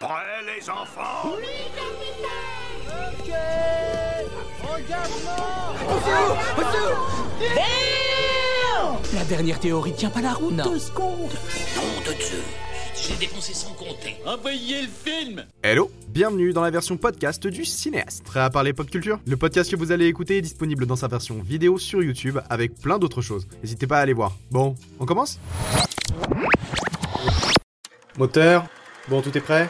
Prêts les enfants. La dernière théorie tient pas la route. Nom de Dieu. J'ai dépensé sans compter. Envoyez le film. Hello, bienvenue dans la version podcast du cinéaste. Prêt à parler pop culture? Le podcast que vous allez écouter est disponible dans sa version vidéo sur YouTube avec plein d'autres choses. N'hésitez pas à aller voir. Bon, on commence? Moteur? Bon, tout est prêt?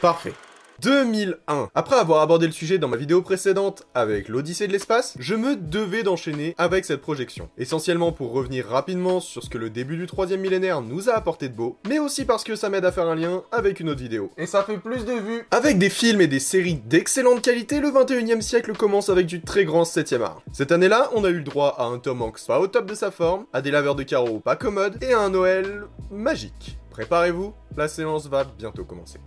Parfait. 2001. Après avoir abordé le sujet dans ma vidéo précédente avec l'Odyssée de l'espace, je me devais d'enchaîner avec cette projection. Essentiellement pour revenir rapidement sur ce que le début du troisième millénaire nous a apporté de beau, mais aussi parce que ça m'aide à faire un lien avec une autre vidéo. Et ça fait plus de vues. Avec des films et des séries d'excellente qualité, le 21e siècle commence avec du très grand 7ème art. Cette année-là, on a eu le droit à un Tom Hanks pas au top de sa forme, à des laveurs de carreaux pas commodes, et à un Noël magique. Préparez-vous, la séance va bientôt commencer.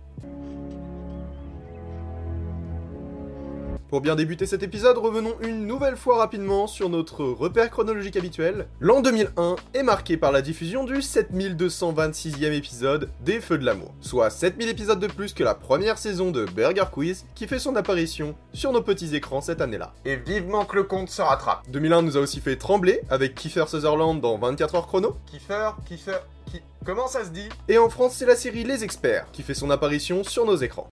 Pour bien débuter cet épisode, revenons une nouvelle fois rapidement sur notre repère chronologique habituel. L'an 2001 est marqué par la diffusion du 7226e épisode des Feux de l'amour, soit 7000 épisodes de plus que la première saison de Burger Quiz qui fait son apparition sur nos petits écrans cette année-là. Et vivement que le compte se rattrape. 2001 nous a aussi fait trembler avec Kiefer Sutherland dans 24 heures chrono. Kiefer, Kiefer, qui... Comment ça se dit? Et en France, c'est la série Les Experts qui fait son apparition sur nos écrans.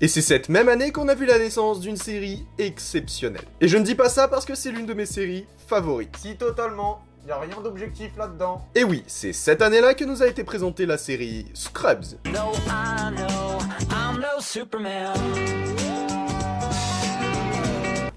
Et c'est cette même année qu'on a vu la naissance d'une série exceptionnelle. Et je ne dis pas ça parce que c'est l'une de mes séries favorites. Si totalement, y a rien d'objectif là-dedans. Et oui, c'est cette année-là que nous a été présentée la série Scrubs. No, I know I'm no Superman.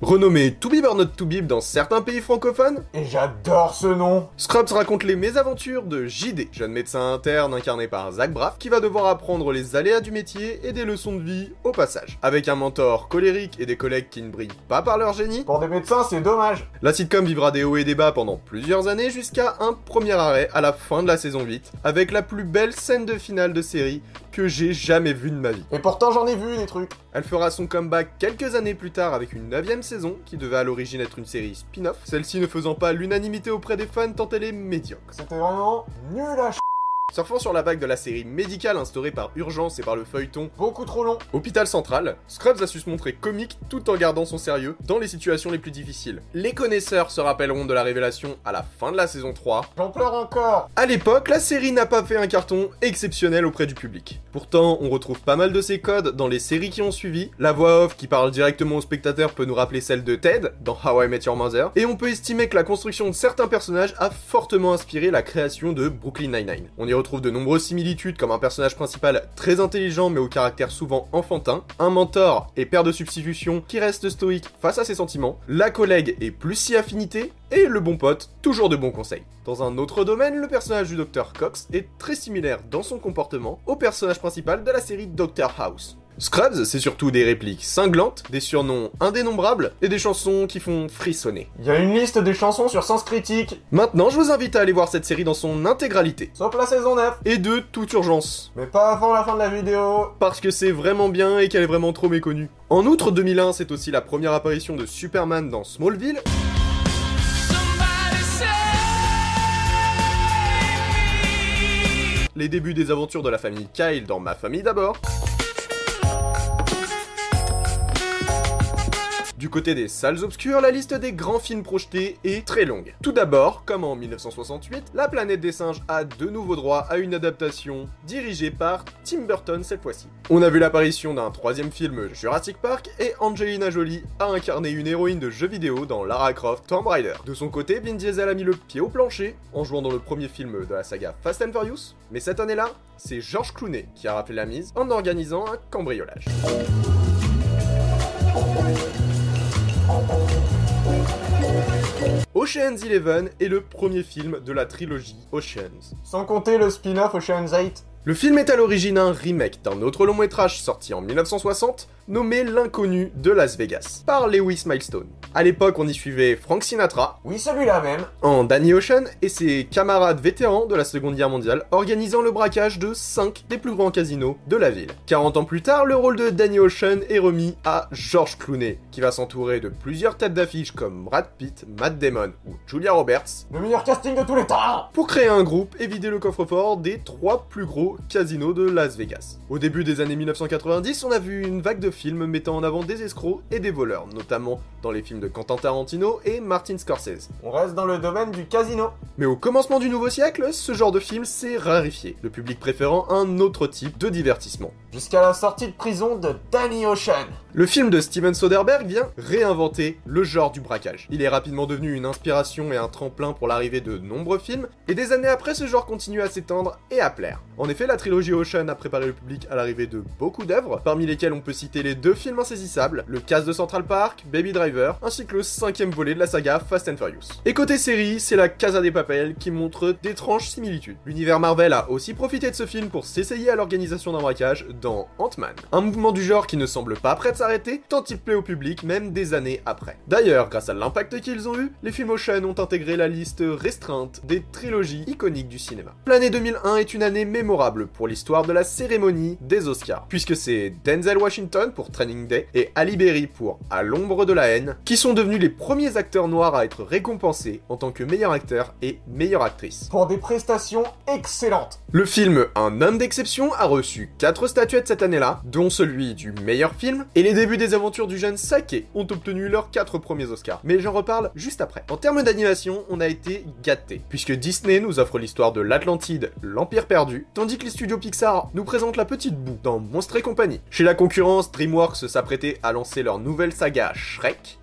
Renommée To Bib or Not To Bib dans certains pays francophones, Et j'adore ce nom. Scrubs raconte les mésaventures de JD, jeune médecin interne incarné par Zach Braff, qui va devoir apprendre les aléas du métier et des leçons de vie au passage. Avec un mentor colérique et des collègues qui ne brillent pas par leur génie, Pour des médecins, c'est dommage. la sitcom vivra des hauts et des bas pendant plusieurs années jusqu'à un premier arrêt à la fin de la saison 8, avec la plus belle scène de finale de série que j'ai jamais vue de ma vie. Et pourtant, j'en ai vu des trucs. Elle fera son comeback quelques années plus tard avec une neuvième saison, qui devait à l'origine être une série spin-off, celle-ci ne faisant pas l'unanimité auprès des fans tant elle est médiocre. C'était vraiment nul à ch... Surfant sur la vague de la série médicale instaurée par Urgence et par le feuilleton Beaucoup trop long. Hôpital Central, Scrubs a su se montrer comique tout en gardant son sérieux dans les situations les plus difficiles. Les connaisseurs se rappelleront de la révélation à la fin de la saison 3. J'en pleure encore. À l'époque, la série n'a pas fait un carton exceptionnel auprès du public. Pourtant, on retrouve pas mal de ces codes dans les séries qui ont suivi. La voix off qui parle directement au spectateur peut nous rappeler celle de Ted dans How I Met Your Mother. Et on peut estimer que la construction de certains personnages a fortement inspiré la création de Brooklyn Nine-Nine. On y retrouve de nombreuses similitudes comme un personnage principal très intelligent mais au caractère souvent enfantin, un mentor et père de substitution qui reste stoïque face à ses sentiments, la collègue et plus si affinité, et le bon pote, toujours de bons conseils. Dans un autre domaine, le personnage du Dr Cox est très similaire dans son comportement au personnage principal de la série Doctor House. Scrubs, c'est surtout des répliques cinglantes, des surnoms indénombrables et des chansons qui font frissonner. Il y a une liste des chansons sur Sens Critique. Maintenant, je vous invite à aller voir cette série dans son intégralité. Sauf la saison 9. Et de toute urgence. Mais pas avant la fin de la vidéo. Parce que c'est vraiment bien et qu'elle est vraiment trop méconnue. En outre, 2001, c'est aussi la première apparition de Superman dans Smallville. Les débuts des aventures de la famille Kyle dans Ma famille d'abord. Du côté des salles obscures, la liste des grands films projetés est très longue. Tout d'abord, comme en 1968, La planète des singes a de nouveau droit à une adaptation dirigée par Tim Burton cette fois-ci. On a vu l'apparition d'un troisième film Jurassic Park et Angelina Jolie a incarné une héroïne de jeux vidéo dans Lara Croft Tomb Raider. De son côté, Vin Diesel a mis le pied au plancher en jouant dans le premier film de la saga Fast and Furious, mais cette année-là, c'est George Clooney qui a rappelé la mise en organisant un cambriolage. Ocean's Eleven est le premier film de la trilogie Oceans. Sans compter le spin-off Ocean's 8. Le film est à l'origine un remake d'un autre long métrage sorti en 1960 nommé L'inconnu de Las Vegas par Lewis Milestone. À l'époque, on y suivait Frank Sinatra Oui, celui-là même. en Danny Ocean et ses camarades vétérans de la Seconde Guerre mondiale organisant le braquage de 5 des plus grands casinos de la ville. 40 ans plus tard, le rôle de Danny Ocean est remis à George Clooney, qui va s'entourer de plusieurs têtes d'affiche comme Brad Pitt, Matt Damon ou Julia Roberts Le meilleur casting de tous les temps. pour créer un groupe et vider le coffre-fort des trois plus gros casinos de Las Vegas. Au début des années 1990, on a vu une vague de films mettant en avant des escrocs et des voleurs, notamment dans les films de Quentin Tarantino et Martin Scorsese. On reste dans le domaine du casino. Mais au commencement du nouveau siècle, ce genre de film s'est rarifié, le public préférant un autre type de divertissement. Jusqu'à la sortie de prison de Danny Ocean. Le film de Steven Soderbergh vient réinventer le genre du braquage. Il est rapidement devenu une inspiration et un tremplin pour l'arrivée de nombreux films, et des années après, ce genre continue à s'étendre et à plaire. En effet, la trilogie Ocean a préparé le public à l'arrivée de beaucoup d'œuvres, parmi lesquelles on peut citer les deux films insaisissables, Le Casse de Central Park, Baby Driver, ainsi que le cinquième volet de la saga Fast and Furious. Et côté série, c'est la Casa des Papel qui montre d'étranges similitudes. L'univers Marvel a aussi profité de ce film pour s'essayer à l'organisation d'un braquage dans Ant-Man. Un mouvement du genre qui ne semble pas prêt de s'arrêter, tant il plaît au public même des années après. D'ailleurs, grâce à l'impact qu'ils ont eu, les films Ocean ont intégré la liste restreinte des trilogies iconiques du cinéma. L'année 2001 est une année mémorable pour l'histoire de la cérémonie des Oscars, puisque c'est Denzel Washington pour Training Day et Ali Berry pour À l'ombre de la haine qui sont devenus les premiers acteurs noirs à être récompensés en tant que meilleur acteur et meilleure actrice. Pour des prestations excellentes. Le film Un homme d'exception a reçu 4 statuettes cette année-là, dont celui du meilleur film, et les débuts des aventures du jeune Sake ont obtenu leurs 4 premiers Oscars. Mais j'en reparle juste après. En termes d'animation, on a été gâté, puisque Disney nous offre l'histoire de l'Atlantide, l'Empire perdu, tandis que les studios Pixar nous présentent la petite boue dans Monstres et compagnie. Chez la concurrence, DreamWorks s'apprêtait à lancer leur nouvelle saga Shrek,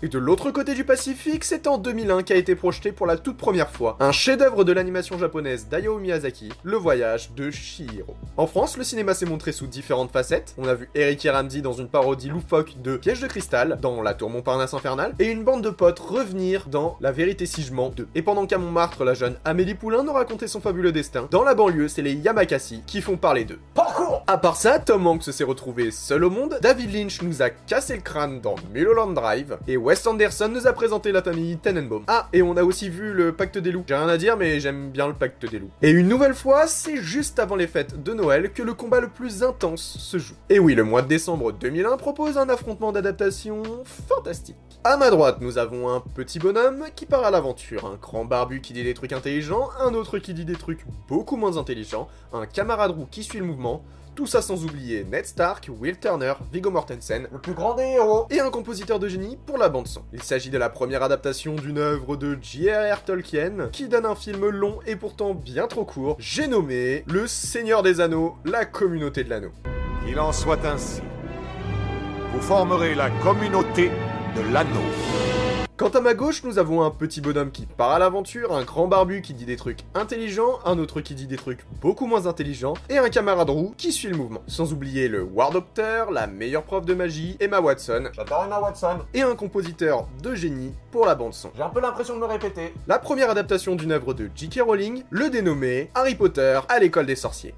Et de l'autre côté du Pacifique, c'est en 2001 qu'a été projeté pour la toute première fois un chef-d'œuvre de l'animation japonaise d'Hayao Miyazaki, Le Voyage de Chihiro. En France, le cinéma s'est montré sous différentes facettes. On a vu Eric Ramsey dans une parodie loufoque de Piège de cristal, dans La Tour Montparnasse infernale, et une bande de potes revenir dans La vérité si je mens 2. Et pendant qu'à Montmartre, la jeune Amélie Poulain nous racontait son fabuleux destin, dans la banlieue, c'est les Yamakasi qui font parler d'eux. À part ça, Tom Hanks s'est retrouvé seul au monde, David Lynch nous a cassé le crâne dans Mulholland Drive, et Wes Anderson nous a présenté la famille Tenenbaum. Ah, et on a aussi vu le Pacte des loups. J'ai rien à dire, mais j'aime bien le Pacte des loups. Et une nouvelle fois, c'est juste avant les fêtes de Noël que le combat le plus intense se joue. Et oui, le mois de décembre 2001 propose un affrontement d'adaptation fantastique. À ma droite, nous avons un petit bonhomme qui part à l'aventure, un grand barbu qui dit des trucs intelligents, un autre qui dit des trucs beaucoup moins intelligents, un camarade roux qui suit le mouvement, tout ça sans oublier Ned Stark, Will Turner, Viggo Mortensen, Le plus grand des héros. et un compositeur de génie pour la bande-son. Il s'agit de la première adaptation d'une œuvre de J.R.R. Tolkien qui donne un film long et pourtant bien trop court. J'ai nommé Le Seigneur des Anneaux, la communauté de l'anneau. Qu'il en soit ainsi. Vous formerez la communauté de l'anneau. Quant à ma gauche, nous avons un petit bonhomme qui part à l'aventure, un grand barbu qui dit des trucs intelligents, un autre qui dit des trucs beaucoup moins intelligents, et un camarade roux qui suit le mouvement. Sans oublier le War Doctor, la meilleure prof de magie, Emma Watson, J'adore Emma Watson. et un compositeur de génie pour la bande son. J'ai un peu l'impression de me répéter. La première adaptation d'une œuvre de J.K. Rowling, le dénommé Harry Potter à l'école des sorciers.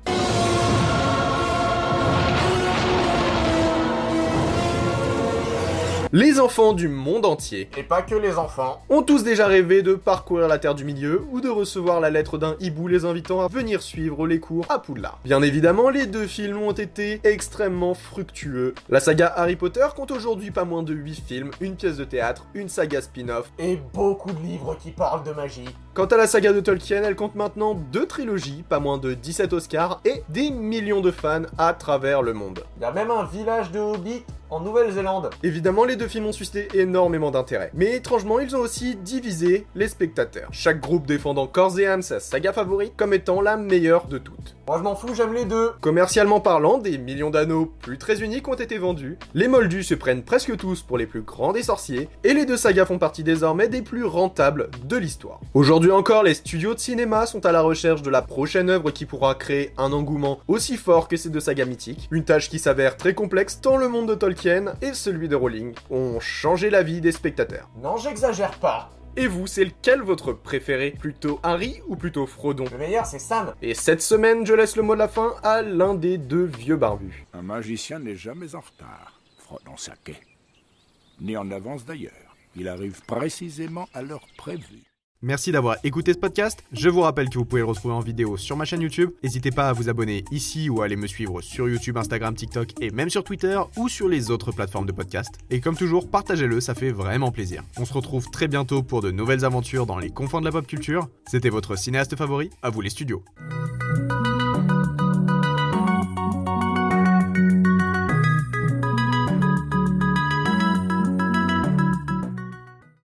Les enfants du monde entier Et pas que les enfants. ont tous déjà rêvé de parcourir la Terre du Milieu ou de recevoir la lettre d'un hibou les invitant à venir suivre les cours à Poudlard. Bien évidemment, les deux films ont été extrêmement fructueux. La saga Harry Potter compte aujourd'hui pas moins de 8 films, une pièce de théâtre, une saga spin-off. Et beaucoup de livres qui parlent de magie. Quant à la saga de Tolkien, elle compte maintenant deux trilogies, pas moins de 17 Oscars et des millions de fans à travers le monde. Il y a même un village de hobbits en Nouvelle-Zélande. Évidemment, les deux films ont suscité énormément d'intérêt. Mais étrangement, ils ont aussi divisé les spectateurs. Chaque groupe défendant corps et âme sa saga favorite comme étant la meilleure de toutes. Moi je m'en fous, j'aime les deux. Commercialement parlant, des millions d'anneaux plus très uniques ont été vendus. Les moldus se prennent presque tous pour les plus grands des sorciers. Et les deux sagas font partie désormais des plus rentables de l'histoire. Aujourd'hui encore, les studios de cinéma sont à la recherche de la prochaine œuvre qui pourra créer un engouement aussi fort que ces deux sagas mythiques. Une tâche qui s'avère très complexe tant le monde de Tolkien et celui de Rowling ont changé la vie des spectateurs. Non, j'exagère pas. Et vous, c'est lequel votre préféré? Plutôt Harry ou plutôt Frodon? Le meilleur, c'est Sam. Et cette semaine, je laisse le mot de la fin à l'un des deux vieux barbus. Un magicien n'est jamais en retard, Frodon Saquet. Ni en avance d'ailleurs. Il arrive précisément à l'heure prévue. Merci d'avoir écouté ce podcast. Je vous rappelle que vous pouvez le retrouver en vidéo sur ma chaîne YouTube. N'hésitez pas à vous abonner ici ou à aller me suivre sur YouTube, Instagram, TikTok et même sur Twitter ou sur les autres plateformes de podcast. Et comme toujours, partagez-le, ça fait vraiment plaisir. On se retrouve très bientôt pour de nouvelles aventures dans les confins de la pop culture. C'était votre cinéaste favori, à vous les studios.